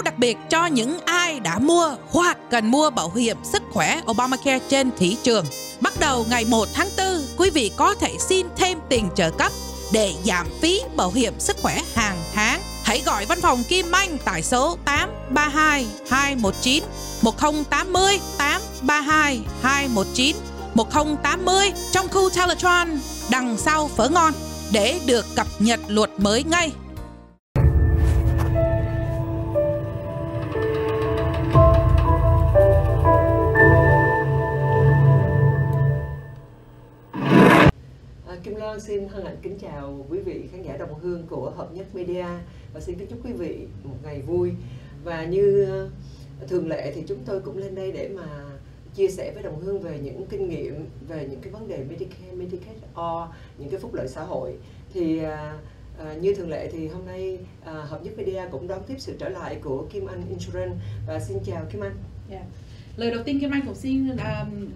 báo đặc biệt cho những ai đã mua hoặc cần mua bảo hiểm sức khỏe Obamacare trên thị trường. Bắt đầu ngày 1 tháng 4, quý vị có thể xin thêm tiền trợ cấp để giảm phí bảo hiểm sức khỏe hàng tháng. Hãy gọi văn phòng Kim Anh tại số 832 219 1080 832 219 1080 trong khu Teletron đằng sau phở ngon để được cập nhật luật mới ngay. À, xin hân hạnh kính chào quý vị khán giả đồng hương của Hợp Nhất Media và xin kính chúc quý vị một ngày vui và như thường lệ thì chúng tôi cũng lên đây để mà chia sẻ với đồng hương về những kinh nghiệm về những cái vấn đề Medicare, Medicaid or những cái phúc lợi xã hội thì à, à, như thường lệ thì hôm nay à, Hợp Nhất Media cũng đón tiếp sự trở lại của Kim Anh Insurance và xin chào Kim Anh. Yeah. Lời đầu tiên Kim Anh cũng xin uh,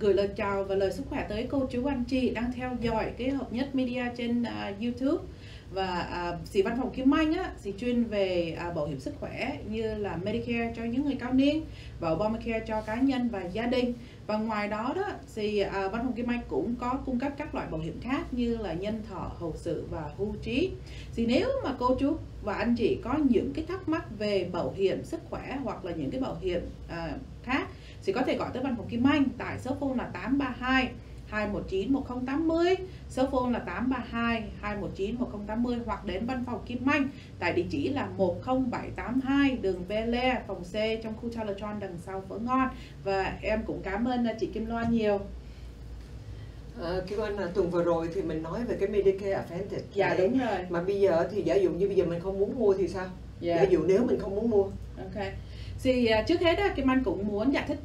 gửi lời chào và lời sức khỏe tới cô chú anh chị đang theo dõi cái hợp nhất media trên uh, YouTube. Và uh, sĩ văn phòng Kim Anh á, sĩ chuyên về uh, bảo hiểm sức khỏe như là Medicare cho những người cao niên và Obamacare cho cá nhân và gia đình. Và ngoài đó đó thì uh, văn phòng Kim Anh cũng có cung cấp các loại bảo hiểm khác như là nhân thọ, hậu sự và hưu trí. Thì nếu mà cô chú và anh chị có những cái thắc mắc về bảo hiểm sức khỏe hoặc là những cái bảo hiểm uh, khác thì có thể gọi tới văn phòng Kim Anh tại số phone là 832 219 1080 số phone là 832 219 1080 hoặc đến văn phòng Kim Anh tại địa chỉ là 10782 đường Bele phòng C trong khu Charlottetown đằng sau phở ngon. Và em cũng cảm ơn chị Kim Loan nhiều. À, Kim Anh là tuần vừa rồi thì mình nói về cái Medicare Advantage dạ này. đúng rồi. Mà bây giờ thì giả dụ như bây giờ mình không muốn mua thì sao? Dạ. Giả dụ nếu mình không muốn mua. Ok. Thì uh, trước hết đó, Kim Anh cũng muốn giải thích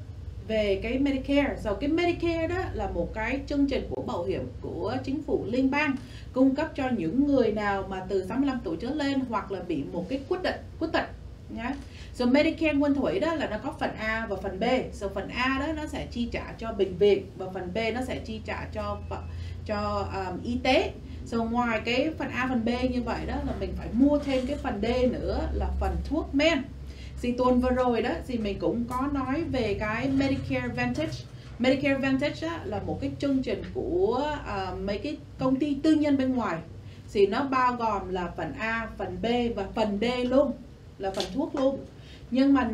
về cái Medicare. Rồi cái Medicare đó là một cái chương trình của bảo hiểm của chính phủ liên bang cung cấp cho những người nào mà từ 65 tuổi trở lên hoặc là bị một cái quyết định quyết tật nhá. Rồi Medicare nguyên thủy đó là nó có phần A và phần B. Rồi phần A đó nó sẽ chi trả cho bệnh viện và phần B nó sẽ chi trả cho cho um, y tế. Rồi ngoài cái phần A phần B như vậy đó là mình phải mua thêm cái phần D nữa là phần thuốc men dì tuần vừa rồi đó thì mình cũng có nói về cái Medicare Advantage Medicare Advantage á, là một cái chương trình của uh, mấy cái công ty tư nhân bên ngoài. Thì nó bao gồm là phần A, phần B và phần D luôn là phần thuốc luôn. Nhưng mà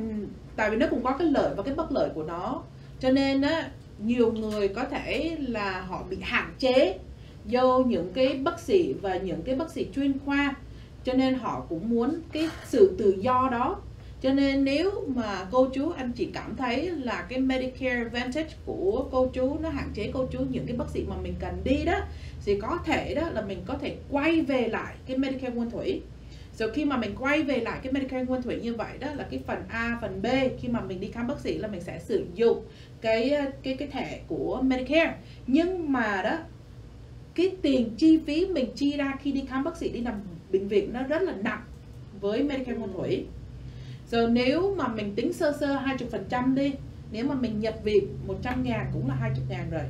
tại vì nó cũng có cái lợi và cái bất lợi của nó. Cho nên á nhiều người có thể là họ bị hạn chế do những cái bác sĩ và những cái bác sĩ chuyên khoa. Cho nên họ cũng muốn cái sự tự do đó cho nên nếu mà cô chú anh chị cảm thấy là cái Medicare Advantage của cô chú nó hạn chế cô chú những cái bác sĩ mà mình cần đi đó thì có thể đó là mình có thể quay về lại cái Medicare nguyên thủy. Rồi khi mà mình quay về lại cái Medicare nguyên thủy như vậy đó là cái phần A phần B khi mà mình đi khám bác sĩ là mình sẽ sử dụng cái cái cái thẻ của Medicare. Nhưng mà đó cái tiền chi phí mình chi ra khi đi khám bác sĩ đi nằm bệnh viện nó rất là nặng với Medicare nguyên thủy rồi nếu mà mình tính sơ sơ 20% đi, nếu mà mình nhập viện 100 ngàn cũng là 20 ngàn rồi.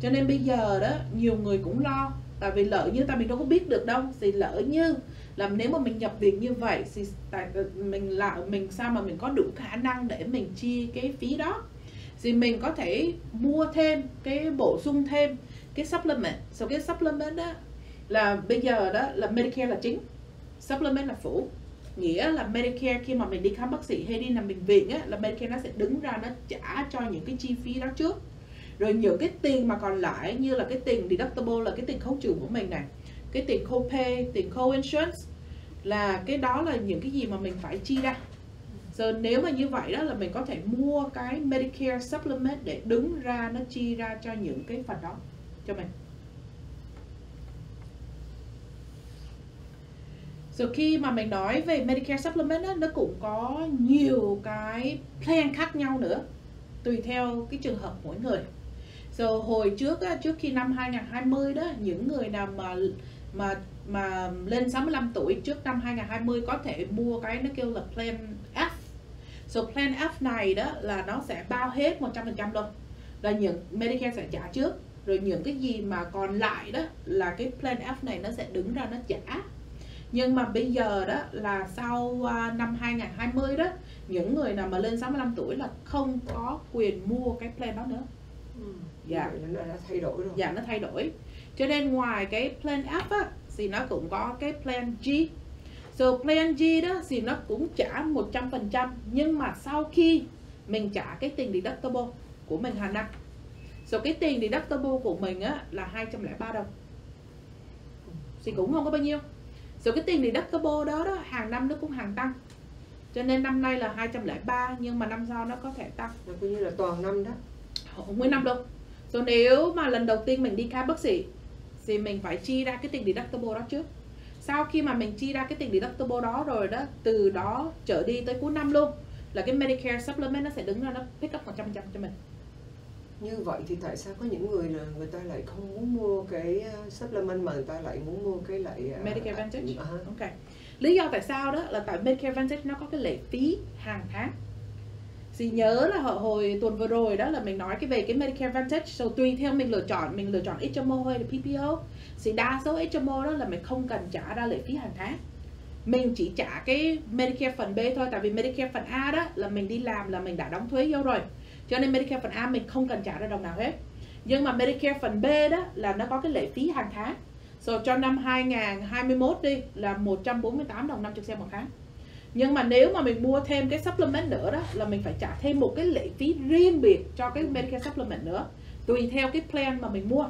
Cho nên bây giờ đó, nhiều người cũng lo, tại vì lỡ như ta mình đâu có biết được đâu, thì lỡ như làm nếu mà mình nhập viện như vậy thì tại ờ, mình lại mình sao mà mình có đủ khả năng để mình chi cái phí đó? Thì mình có thể mua thêm cái bổ sung thêm cái supplement. Sau cái supplement đó, là bây giờ đó là Medicare là chính, supplement là phụ nghĩa là Medicare khi mà mình đi khám bác sĩ hay đi nằm bệnh viện á, là Medicare nó sẽ đứng ra nó trả cho những cái chi phí đó trước. Rồi những cái tiền mà còn lại như là cái tiền deductible là cái tiền khấu trừ của mình này cái tiền copay tiền co-insurance là cái đó là những cái gì mà mình phải chi ra. Rồi nếu mà như vậy đó là mình có thể mua cái Medicare supplement để đứng ra nó chi ra cho những cái phần đó cho mình. Rồi khi mà mình nói về Medicare Supplement á, nó cũng có nhiều cái plan khác nhau nữa tùy theo cái trường hợp mỗi người. Rồi hồi trước á, trước khi năm 2020 đó những người nào mà mà mà lên 65 tuổi trước năm 2020 có thể mua cái nó kêu là plan F. So plan F này đó là nó sẽ bao hết 100% luôn. Là những Medicare sẽ trả trước rồi những cái gì mà còn lại đó là cái plan F này nó sẽ đứng ra nó trả nhưng mà bây giờ đó là sau uh, năm 2020 đó những người nào mà lên 65 tuổi là không có quyền mua cái plan đó nữa Ừ. Dạ. Vậy là nó đã thay đổi rồi. dạ nó thay đổi cho nên ngoài cái plan F á thì nó cũng có cái plan G so plan G đó thì nó cũng trả 100% nhưng mà sau khi mình trả cái tiền deductible của mình hàng năm so cái tiền deductible của mình á là 203 đồng thì cũng không có bao nhiêu so cái tiền deductible đó đó hàng năm nó cũng hàng tăng. Cho nên năm nay là 203 nhưng mà năm sau nó có thể tăng. Nó coi như là toàn năm đó. không nguyên năm đâu. So nếu mà lần đầu tiên mình đi khám bác sĩ thì mình phải chi ra cái tiền deductible đó trước. Sau khi mà mình chi ra cái tiền deductible đó rồi đó từ đó trở đi tới cuối năm luôn là cái Medicare supplement nó sẽ đứng ra nó pick up 100% cho mình Như vậy thì tại sao có những người là người ta lại không muốn mua cái uh, supplement mà người ta lại muốn mua cái lại uh, Medicare Advantage? à, ok. Lý do tại sao đó là tại Medicare Advantage nó có cái lệ phí hàng tháng. Thì nhớ là hồi tuần vừa rồi đó là mình nói cái về cái Medicare Advantage. So tùy theo mình lựa chọn mình lựa chọn HMO hay là PPO thì đa số HMO đó là mình không cần trả ra lệ phí hàng tháng. Mình chỉ trả cái Medicare phần B thôi tại vì Medicare phần A đó là mình đi làm là mình đã đóng thuế vô rồi cho nên Medicare phần A mình không cần trả ra đồng nào hết nhưng mà Medicare phần B đó là nó có cái lệ phí hàng tháng So cho năm 2021 đi là 148 đồng 50 cent một tháng. Nhưng mà nếu mà mình mua thêm cái supplement nữa đó là mình phải trả thêm một cái lệ phí riêng biệt cho cái Medicare supplement nữa. Tùy theo cái plan mà mình mua.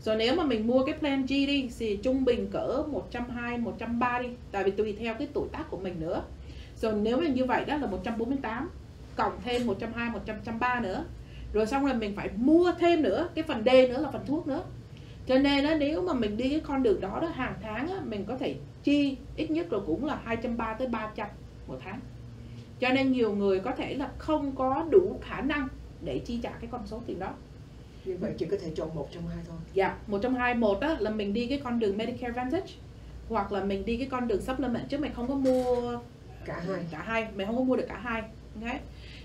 Rồi nếu mà mình mua cái plan G đi thì trung bình cỡ 120, 130 đi. Tại vì tùy theo cái tuổi tác của mình nữa. Rồi nếu mà như vậy đó là 148 cộng thêm 120, 130 nữa. Rồi xong rồi mình phải mua thêm nữa cái phần D nữa là phần thuốc nữa cho nên á, nếu mà mình đi cái con đường đó đó hàng tháng á, mình có thể chi ít nhất rồi cũng là 230 tới 300 một tháng cho nên nhiều người có thể là không có đủ khả năng để chi trả cái con số tiền đó Như vậy chỉ có thể chọn một trong hai thôi. dạ một trong hai một á, là mình đi cái con đường Medicare Advantage hoặc là mình đi cái con đường supplement chứ mình không có mua Cả hai. cả hai mình không có mua được cả hai okay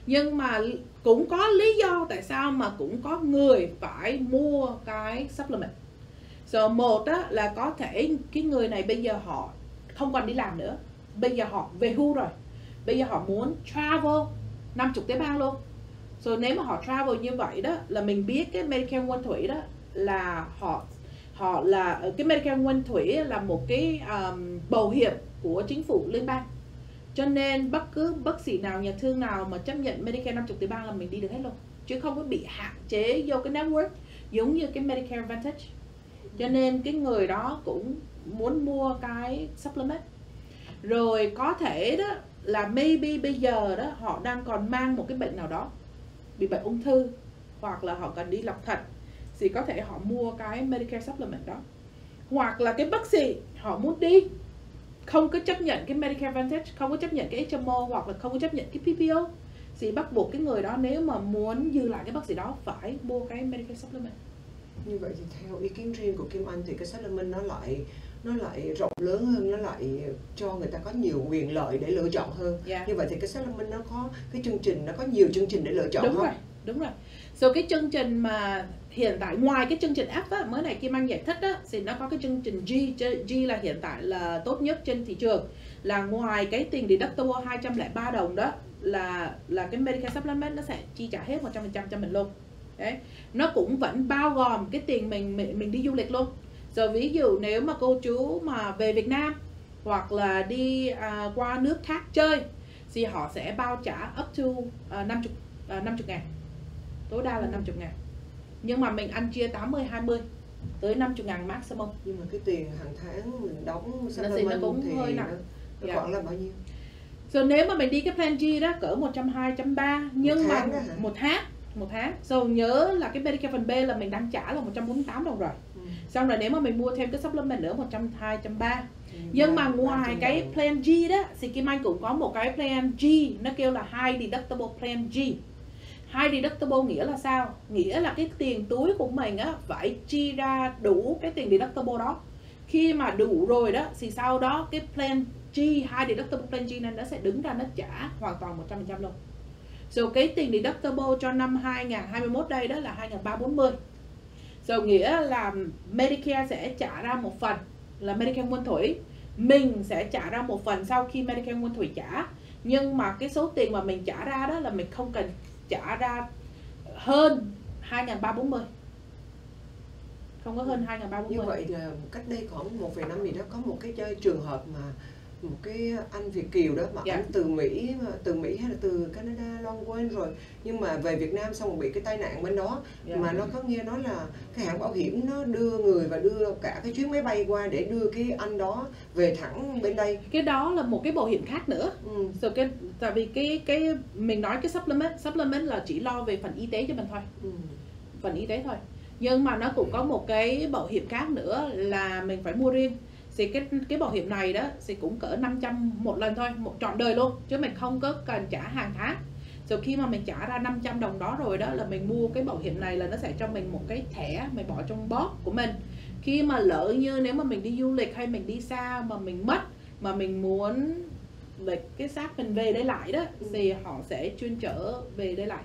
nhưng mà cũng có lý do tại sao mà cũng có người phải mua cái supplement. So một á, là có thể cái người này bây giờ họ không còn đi làm nữa. Bây giờ họ về hưu rồi. Bây giờ họ muốn travel 50 tế bang luôn. So nếu mà họ travel như vậy đó là mình biết cái Medicare nguyên thủy đó là họ họ là ờ, cái Medicare nguyên thủy là một cái um, bảo hiểm của chính phủ liên bang cho nên bất cứ bác sĩ nào, nhà thương nào mà chấp nhận Medicare 50 tỷ bang là mình đi được hết luôn. Chứ không có bị hạn chế vô cái network giống như cái Medicare Advantage. Cho nên cái người đó cũng muốn mua cái supplement. Rồi có thể đó là maybe bây giờ đó họ đang còn mang một cái bệnh nào đó, bị bệnh ung thư, hoặc là họ cần đi lọc thận, thì có thể họ mua cái Medicare supplement đó. Hoặc là cái bác sĩ họ muốn đi không có chấp nhận cái Medicare Advantage, không có chấp nhận cái HMO hoặc là không có chấp nhận cái PPO thì bắt buộc cái người đó nếu mà muốn dư lại cái bác sĩ đó phải mua cái Medicare supplement. Như vậy thì theo ý kiến riêng của Kim Anh thì cái supplement nó lại nó lại rộng lớn hơn, nó lại cho người ta có nhiều quyền lợi để lựa chọn hơn. Dạ. Như vậy thì cái supplement nó có cái chương trình, nó có nhiều chương trình để lựa chọn đúng không? rồi đúng rồi so cái chương trình mà hiện tại ngoài cái chương trình F á, mới này Kim Anh giải thích á, thì nó có cái chương trình G G là hiện tại là tốt nhất trên thị trường là ngoài cái tiền deductible 203 đồng đó là là cái Medicare supplement nó sẽ chi trả hết 100% cho mình luôn đấy nó cũng vẫn bao gồm cái tiền mình mình, mình đi du lịch luôn rồi ví dụ nếu mà cô chú mà về Việt Nam hoặc là đi à, qua nước khác chơi thì họ sẽ bao trả up to à, 50 à, 50 ngàn tối đa là 50 ngàn nhưng mà mình ăn chia 80 20 tới 50 ngàn maximum Nhưng mà cái tiền hàng tháng mình đóng thì nó cũng thì hơi nó, nặng. nó Dạ. khoảng là bao nhiêu? rồi nếu mà mình đi cái plan G đó cỡ 120 130 nhưng Một mà một tháng một tháng rồi nhớ là cái Medicare phần B là mình đang trả là 148 đồng rồi Ừ. xong rồi nếu mà mình mua thêm cái supplement nữa 120 130 Ừ, nhưng ba- mà ngoài 300 cái plan G đó thì Kim Anh cũng có một cái plan G nó kêu là high deductible plan G. High deductible nghĩa là sao? Nghĩa là cái tiền túi của mình á phải chi ra đủ cái tiền deductible đó. Khi mà đủ rồi đó thì sau đó cái plan G high deductible plan G này nó sẽ đứng ra nó trả hoàn toàn 100% luôn. So cái tiền deductible cho năm 2021 đây đó là 2340 So nghĩa là Medicare sẽ trả ra một phần là Medicare nguyên thủy. Mình sẽ trả ra một phần sau khi Medicare nguyên thủy trả. Nhưng mà cái số tiền mà mình trả ra đó là mình không cần trả ra hơn 2.340 không có hơn 2.340 như vậy là ờ, cách đây khoảng một vài năm gì đó có một cái chơi trường hợp mà một cái anh Việt kiều đó mà Dạ. anh từ Mỹ từ Mỹ hay là từ Canada Long quên rồi nhưng mà về Việt Nam xong rồi bị cái tai nạn bên đó Dạ. mà nó có nghe nói là cái hãng bảo hiểm nó đưa người và đưa cả cái chuyến máy bay qua để đưa cái anh đó về thẳng bên đây cái đó là một cái bảo hiểm khác nữa ừ. rồi cái tại vì cái cái mình nói cái supplement supplement là chỉ lo về phần y tế cho mình thôi Ừ. phần y tế thôi nhưng mà nó cũng có một cái bảo hiểm khác nữa là mình phải mua riêng thì cái cái bảo hiểm này đó thì cũng cỡ 500 một lần thôi, một trọn đời luôn, chứ mình không có cần trả hàng tháng. Rồi khi mà mình trả ra 500 đồng đó rồi đó là mình mua cái bảo hiểm này là nó sẽ cho mình một cái thẻ mình bỏ trong box của mình. Khi mà lỡ như nếu mà mình đi du lịch hay mình đi xa mà mình mất, mà mình muốn lịch cái xác mình về đây lại đó, thì họ sẽ chuyên chở về đây lại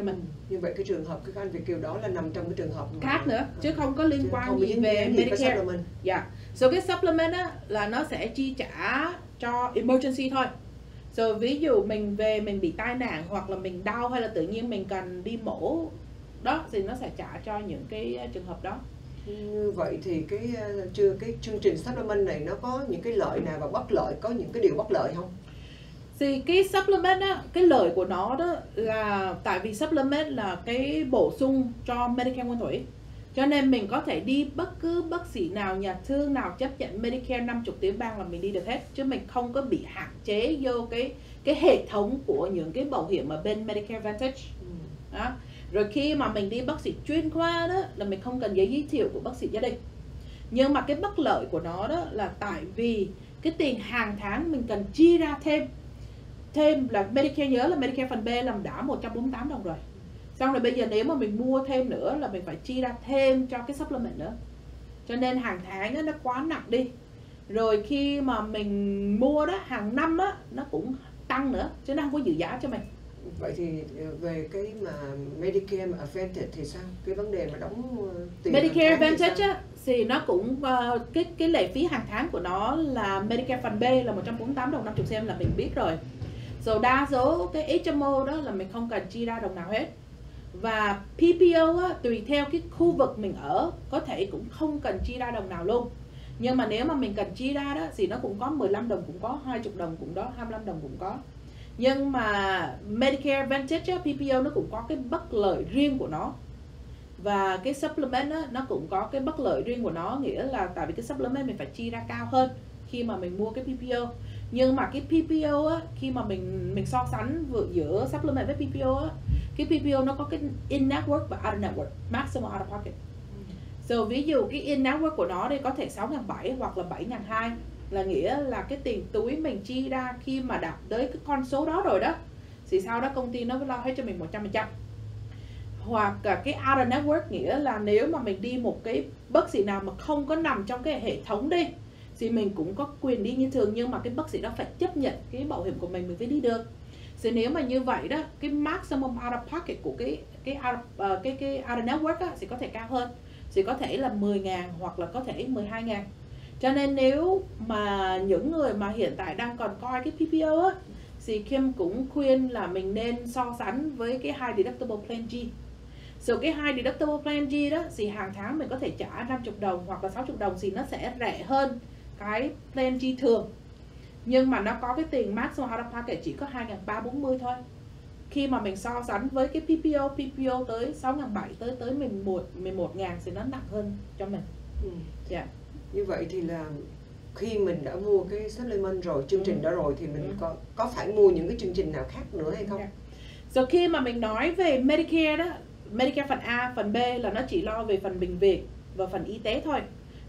cho mình như vậy cái trường hợp cái anh Việt kiều đó là nằm trong cái trường hợp khác nữa chứ không có liên quan không gì về gì Medicare supplement. Dạ. So cái supplement á là nó sẽ chi trả cho emergency thôi. Rồi ví dụ mình về mình bị tai nạn hoặc là mình đau hay là tự nhiên mình cần đi mổ đó thì nó sẽ trả cho những cái uh, trường hợp đó. Như vậy thì cái ờ, chưa cái chương trình supplement này nó có những cái lợi nào và bất lợi, có những cái điều bất lợi không? Thì cái supplement á, cái lợi của nó đó là tại vì supplement là cái bổ sung cho Medicare nguyên thủy. Cho nên mình có thể đi bất cứ bác sĩ nào, nhà thương nào chấp nhận Medicare 50 tiếng bang là mình đi được hết chứ mình không có bị hạn chế vô cái cái hệ thống của những cái bảo hiểm ở bên Medicare Advantage đó. Rồi khi mà mình đi bác sĩ chuyên khoa đó là mình không cần giấy giới thiệu của bác sĩ gia đình. Nhưng mà cái bất lợi của nó đó là tại vì cái tiền hàng tháng mình cần chi ra thêm thêm là Medicare nhớ là Medicare phần B làm đã 148 đồng rồi. Xong rồi bây giờ nếu mà mình mua thêm nữa là mình phải chi ra thêm cho cái supplement nữa. Cho nên hàng tháng á, nó quá nặng đi. Rồi khi mà mình mua đó hàng năm á nó cũng tăng nữa chứ nó không có giữ giá cho mình. Vậy thì ờ, về cái mà Medicare mà Advantage thì sao? Cái vấn đề mà đóng ờ, tiền Medicare Advantage á, thì nó cũng ờ, cái cái lệ phí hàng tháng của nó là Medicare phần B là 148 đồng 50 cent là mình biết rồi. Rồi đa số cái HMO đó là mình không cần chi ra đồng nào hết. Và PPO á, tùy theo cái khu vực mình ở có thể cũng không cần chi ra đồng nào luôn. Nhưng mà nếu mà mình cần chi ra đó thì nó cũng có 15 đồng cũng có, 20 đồng cũng đó, 25 đồng cũng có. Nhưng mà Medicare Advantage á, PPO nó cũng có cái bất lợi riêng của nó và cái supplement á, nó cũng có cái bất lợi riêng của nó nghĩa là tại vì cái supplement mình phải chi ra cao hơn khi mà mình mua cái PPO nhưng mà cái PPO á, khi mà mình mình so sánh vừa giữa supplement với PPO á, cái PPO nó có cái in network và out network maximum out of pocket. So ví dụ cái in network của nó đây có thể 6.700 hoặc là 7.200 là nghĩa là cái tiền túi mình chi ra khi mà đạt tới cái con số đó rồi đó. Thì sau đó công ty nó lo hết cho mình 100% hoặc cái cái of network nghĩa là nếu mà mình đi một cái bác sĩ nào mà không có nằm trong cái hệ thống đi thì mình cũng có quyền đi như thường nhưng mà cái bác sĩ đó phải chấp nhận cái bảo hiểm của mình mình mới đi được. Thì nếu mà như vậy đó cái maximum out of pocket của cái cái out of, ờ, cái cái of network á, thì có thể cao hơn. Thì có thể là 10 ngàn hoặc là có thể 12.000 cho nên nếu mà những người mà hiện tại đang còn coi cái PPO á thì Kim cũng khuyên là mình nên so sánh với cái high deductible plan G. So cái high deductible plan G đó thì hàng tháng mình có thể trả 50 đồng hoặc là 60 đồng thì nó sẽ rẻ hơn cái plan G thường. Nhưng mà nó có cái tiền maximum out of pocket chỉ có 2.340 thôi. Khi mà mình so sánh với cái PPO, PPO tới 6.700 tới tới 11 11.000 thì nó nặng hơn cho mình. Ừ. Dạ. Như vậy thì là khi mình đã mua cái supplement rồi, chương trình Ừ. đó rồi thì mình Ừ. có có phải mua những cái chương trình nào khác nữa hay không? Dạ. So khi mà mình nói về Medicare đó, Medicare phần A, phần B là nó chỉ lo về phần bệnh viện và phần y tế thôi.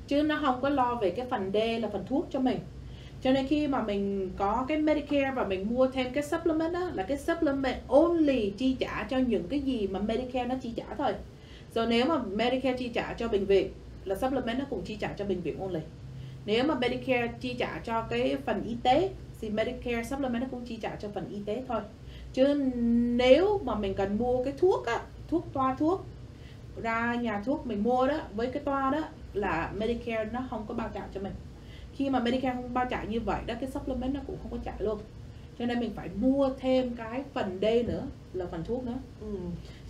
Chứ nó không có lo về cái phần D là phần thuốc cho mình. Cho nên khi mà mình có cái Medicare và mình mua thêm cái supplement đó là cái supplement only chi trả cho những cái gì mà Medicare nó chi trả thôi. Rồi nếu mà Medicare chi trả cho bệnh viện, là supplement nó cũng chi trả cho bệnh viện only. Nếu mà Medicare chi trả cho cái phần y tế, thì Medicare supplement nó cũng chi trả cho phần y tế thôi chứ nếu mà mình cần mua cái thuốc á, thuốc toa thuốc, ra nhà thuốc mình mua đó, với cái toa đó là Medicare nó không có bao trả cho mình. Khi mà Medicare không bao trả như vậy đó cái supplement nó cũng không có trả luôn. Cho nên mình phải mua thêm cái phần D nữa là phần thuốc nữa Ừ.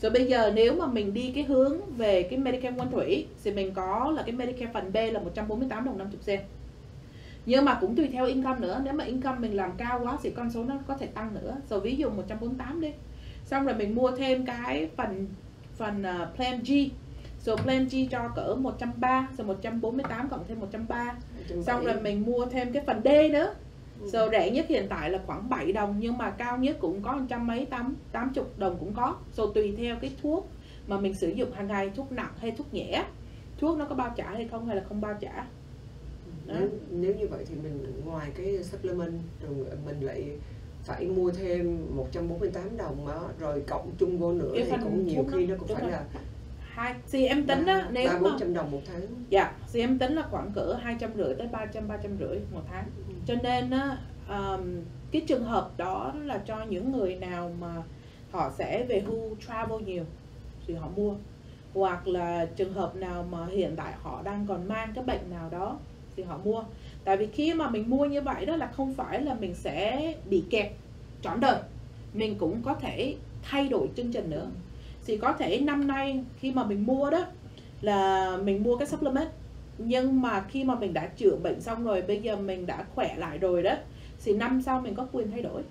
rồi bây giờ nếu mà mình đi cái hướng về cái Medicare Quân Thủy thì mình có là cái Medicare phần B là 148 đồng 50 sen nhưng mà cũng tùy theo income nữa nếu mà income mình làm cao quá thì con số nó có thể tăng nữa. Rồi ví dụ 148 đi. Xong rồi mình mua thêm cái phần phần uh, plan G rồi plan G cho cỡ 130 rồi 148 cộng thêm 130 xong rồi mình mua thêm cái phần D nữa Ừ. rồi rẻ nhất hiện tại là khoảng 7 đồng nhưng mà cao nhất cũng có trăm mấy tám tám chục đồng cũng có rồi tùy theo cái thuốc mà mình sử dụng hàng ngày thuốc nặng hay thuốc nhẹ thuốc nó có bao trả hay không hay là không bao trả Đó. nếu, nếu như vậy thì mình ngoài cái supplement rồi mình lại phải mua thêm 148 đồng đó rồi cộng chung vô nữa Cái thì cũng nhiều khi đó, nó cũng phải rồi. là hai thì em tính á nếu ba bốn trăm đồng một tháng. Dạ thì em tính là khoảng cỡ hai trăm rưỡi tới ba trăm ba trăm rưỡi một tháng. Cho nên á um, cái trường hợp đó là cho những người nào mà họ sẽ về hưu travel nhiều thì họ mua. Hoặc là trường hợp nào mà hiện tại họ đang còn mang cái bệnh nào đó thì họ mua. Tại vì khi mà mình mua như vậy đó là không phải là mình sẽ bị kẹt trọn đời. Mình cũng có thể thay đổi chương trình nữa thì có thể năm nay khi mà mình mua đó, là mình mua cái supplement. Nhưng mà khi mà mình đã chữa bệnh xong rồi, bây giờ mình đã khỏe lại rồi đó, thì năm sau mình có quyền thay đổi.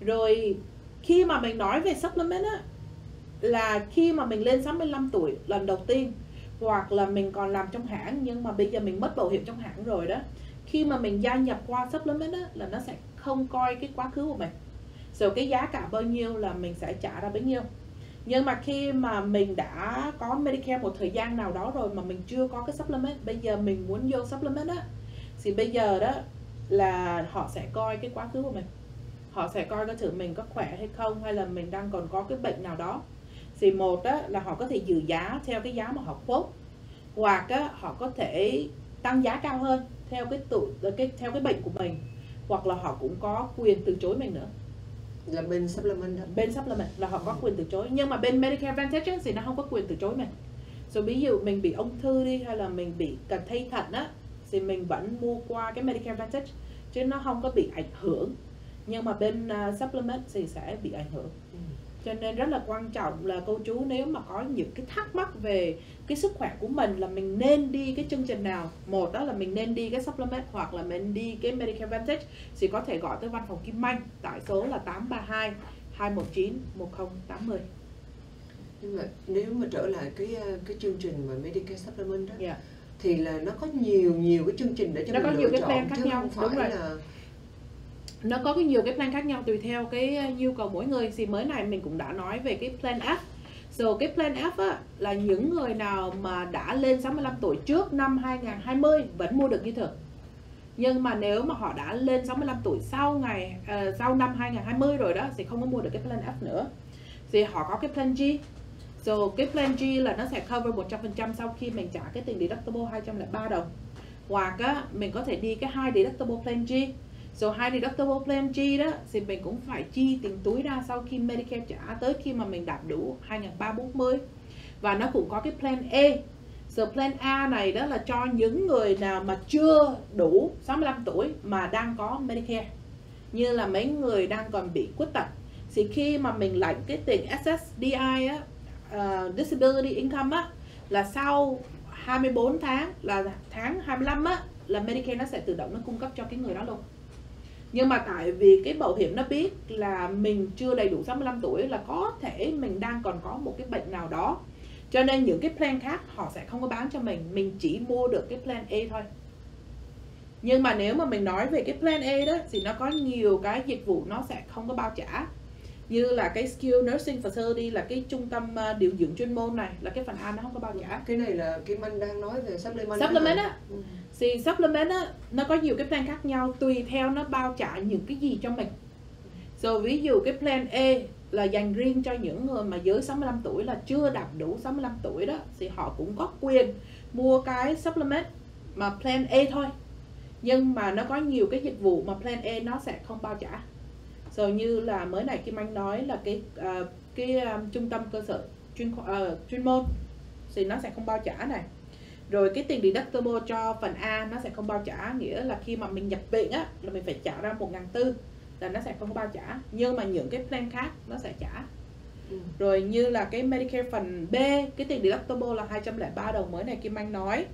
Rồi khi mà mình nói về supplement á, là khi mà mình lên 65 tuổi, lần đầu tiên, hoặc là mình còn làm trong hãng, nhưng mà bây giờ mình mất bảo hiểm trong hãng rồi đó, khi mà mình gia nhập qua supplement á, là nó sẽ không coi cái quá khứ của mình. Rồi cái giá cả bao nhiêu là mình sẽ trả ra bấy nhiêu nhưng mà khi mà mình đã có Medicare một thời gian nào đó rồi mà mình chưa có cái supplement bây giờ mình muốn vô supplement á thì bây giờ đó là họ sẽ coi cái quá khứ của mình. Họ sẽ coi cái thử mình có khỏe hay không hay là mình đang còn có cái bệnh nào đó. Thì một đó là họ có thể giữ giá theo cái giá mà họ quote hoặc á, họ có thể tăng giá cao hơn theo cái tụ cái theo cái bệnh của mình hoặc là họ cũng có quyền từ chối mình nữa là bên supplement đó bên supplement là họ có quyền từ chối. Nhưng mà bên Medicare Advantage thì nó không có quyền từ chối mình. Rồi ví dụ mình bị ung thư đi hay là mình bị cần thay thận á thì mình vẫn mua qua cái Medicare Advantage chứ nó không có bị ảnh hưởng. Nhưng mà bên uh, supplement thì sẽ bị ảnh hưởng. Ừ. cho nên rất là quan trọng là cô chú nếu mà có những cái thắc mắc về cái sức khỏe của mình là mình nên đi cái chương trình nào một đó là mình nên đi cái supplement hoặc là mình đi cái Medicare Advantage thì có thể gọi tới văn phòng Kim Anh tại số là 832 219 1080 nhưng mà nếu mà trở lại cái ờ, cái chương trình mà Medicare supplement đó Dạ. thì là nó có nhiều nhiều cái chương trình để cho Nó mình có nhiều cái plan khác nhau, đúng rồi. là nó có cái nhiều cái plan khác nhau tùy theo cái uh, nhu cầu mỗi người thì mới này mình cũng đã nói về cái plan F So cái plan F á, là những người nào mà đã lên 65 tuổi trước năm 2020 vẫn mua được như thường. Nhưng mà nếu mà họ đã lên 65 tuổi sau ngày uh, sau năm 2020 rồi đó thì không có mua được cái plan F nữa. Thì họ có cái plan G. Rồi cái plan G là nó sẽ cover 100% sau khi mình trả cái tiền deductible 203 đồng. Hoặc á, mình có thể đi cái hai deductible plan G. So hai deductible plan G đó thì mình cũng phải chi tiền túi ra sau khi Medicare trả tới khi mà mình đạt đủ 2340 và nó cũng có cái plan A. So plan A này đó là cho những người nào mà chưa đủ 65 tuổi mà đang có Medicare. Như là mấy người đang còn bị khuyết tật. Thì khi mà mình lãnh cái tiền SSDI á uh, disability income á là sau 24 tháng là tháng 25 á là Medicare nó sẽ tự động nó cung cấp cho cái người đó luôn nhưng mà tại vì cái bảo hiểm nó biết là mình chưa đầy đủ 65 tuổi là có thể mình đang còn có một cái bệnh nào đó. Cho nên những cái plan khác họ sẽ không có bán cho mình mình chỉ mua được cái plan A thôi. Nhưng mà nếu mà mình nói về cái plan A đó thì nó có nhiều cái dịch vụ nó sẽ không có bao trả như là cái skill nursing facility là cái trung tâm uh, điều dưỡng chuyên môn này là cái phần A nó không có bao trả cái này là Kim Anh đang nói về supplement. Supplement á. Ừ. thì supplement á nó có nhiều cái plan khác nhau tùy theo nó bao trả những cái gì cho mình. Rồi ví dụ cái plan A là dành riêng cho những người mà dưới 65 tuổi là chưa đạt đủ 65 tuổi đó thì họ cũng có quyền mua cái supplement mà plan A thôi. Nhưng mà nó có nhiều cái dịch vụ mà plan A nó sẽ không bao trả rồi như là mới này Kim Anh nói là cái à, cái à, trung tâm cơ sở chuyên ờ, chuyên môn thì nó sẽ không bao trả này. Rồi cái tiền deductible cho phần A nó sẽ không bao trả nghĩa là khi mà mình nhập viện á là mình phải trả ra một ngàn tư là nó sẽ không bao trả. Nhưng mà những cái plan khác nó sẽ trả. Ừ. rồi như là cái Medicare phần B cái tiền deductible là 203 đồng mới này Kim Anh nói.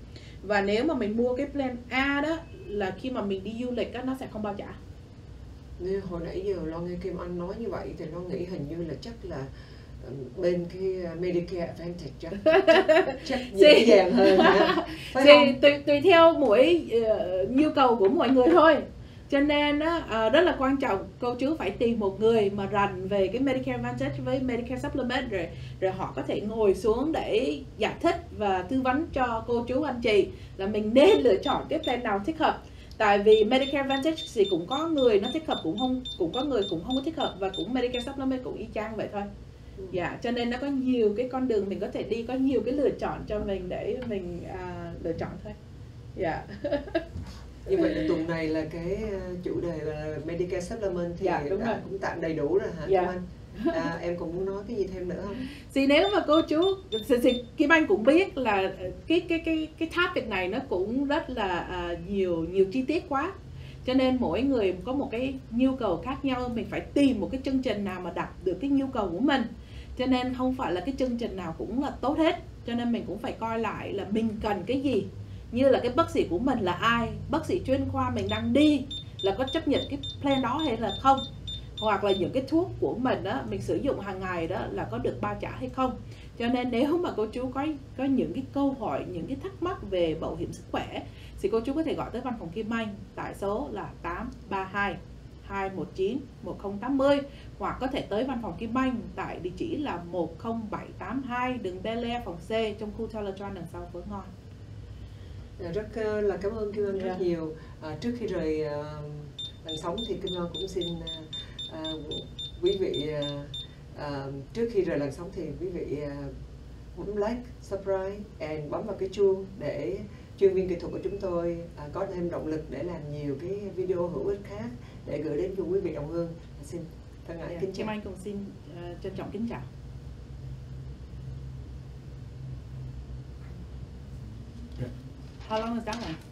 Và nếu mà mình mua cái plan A đó là khi mà mình đi du lịch á nó sẽ không bao trả Nên hồi nãy giờ Lo nghe Kim Anh nói như vậy thì Lo nghĩ hình như là chắc là ừ, bên cái Medicare Advantage chắc chắc, chắc dễ dàng hơn hả? phải không? tùy tùy theo mỗi ờ, nhu cầu của mọi người thôi cho nên á, ờ, rất là quan trọng cô chú phải tìm một người mà rành về cái Medicare Advantage với Medicare Supplement rồi rồi họ có thể ngồi xuống để giải thích và tư vấn cho cô chú anh chị là mình nên lựa chọn cái plan nào thích hợp tại vì Medicare Advantage thì cũng có người nó thích hợp cũng không cũng có người cũng không có thích hợp và cũng Medicare Supplement cũng y chang vậy thôi Ừ. dạ cho nên nó có nhiều cái con đường mình có thể đi có nhiều cái lựa chọn cho mình để mình à, lựa chọn thôi dạ như vậy là tuần này là cái ờ, chủ đề là Medicare Supplement thì Dạ, đúng đã rồi. cũng tạm đầy đủ rồi hả Dạ. Anh? À, em cũng muốn nói cái gì thêm nữa không? thì nếu mà cô chú thì, thì Kim Anh cũng biết là cái cái cái cái topic này nó cũng rất là uh, nhiều nhiều chi tiết quá. Cho nên mỗi người có một cái nhu cầu khác nhau mình phải tìm một cái chương trình nào mà đặt được cái nhu cầu của mình. Cho nên không phải là cái chương trình nào cũng là tốt hết. Cho nên mình cũng phải coi lại là mình cần cái gì. Như là cái bác sĩ của mình là ai bác sĩ chuyên khoa mình đang đi là có chấp nhận cái plan đó hay là không hoặc là những cái thuốc của mình đó mình sử dụng hàng ngày đó là có được bao trả hay không cho nên nếu mà cô chú có có những cái câu hỏi những cái thắc mắc về bảo hiểm sức khỏe thì cô chú có thể gọi tới văn phòng Kim Anh tại số là 832 219 1080 hoặc có thể tới văn phòng Kim Anh tại địa chỉ là 10782 đường Bel Air phòng C trong khu Teletron đằng sau Phước Ngon. Dạ, rất ờ, là cảm ơn Kim Anh rất Dạ. nhiều. À, trước khi rời ờ, làn sóng thì Kim Anh cũng xin ờ, ờ, quý vị ờ, ờ, trước khi rời làn sóng thì quý vị ờ, bấm like, subscribe and bấm vào cái chuông để chuyên viên kỹ thuật của chúng tôi à, có thêm động lực để làm nhiều cái video hữu ích khác để gửi đến cho quý vị đồng hương. Xin thân ái Dạ, kính Kim chào. Anh cũng xin ờ, trân trọng kính chào. Yeah. How long is that one?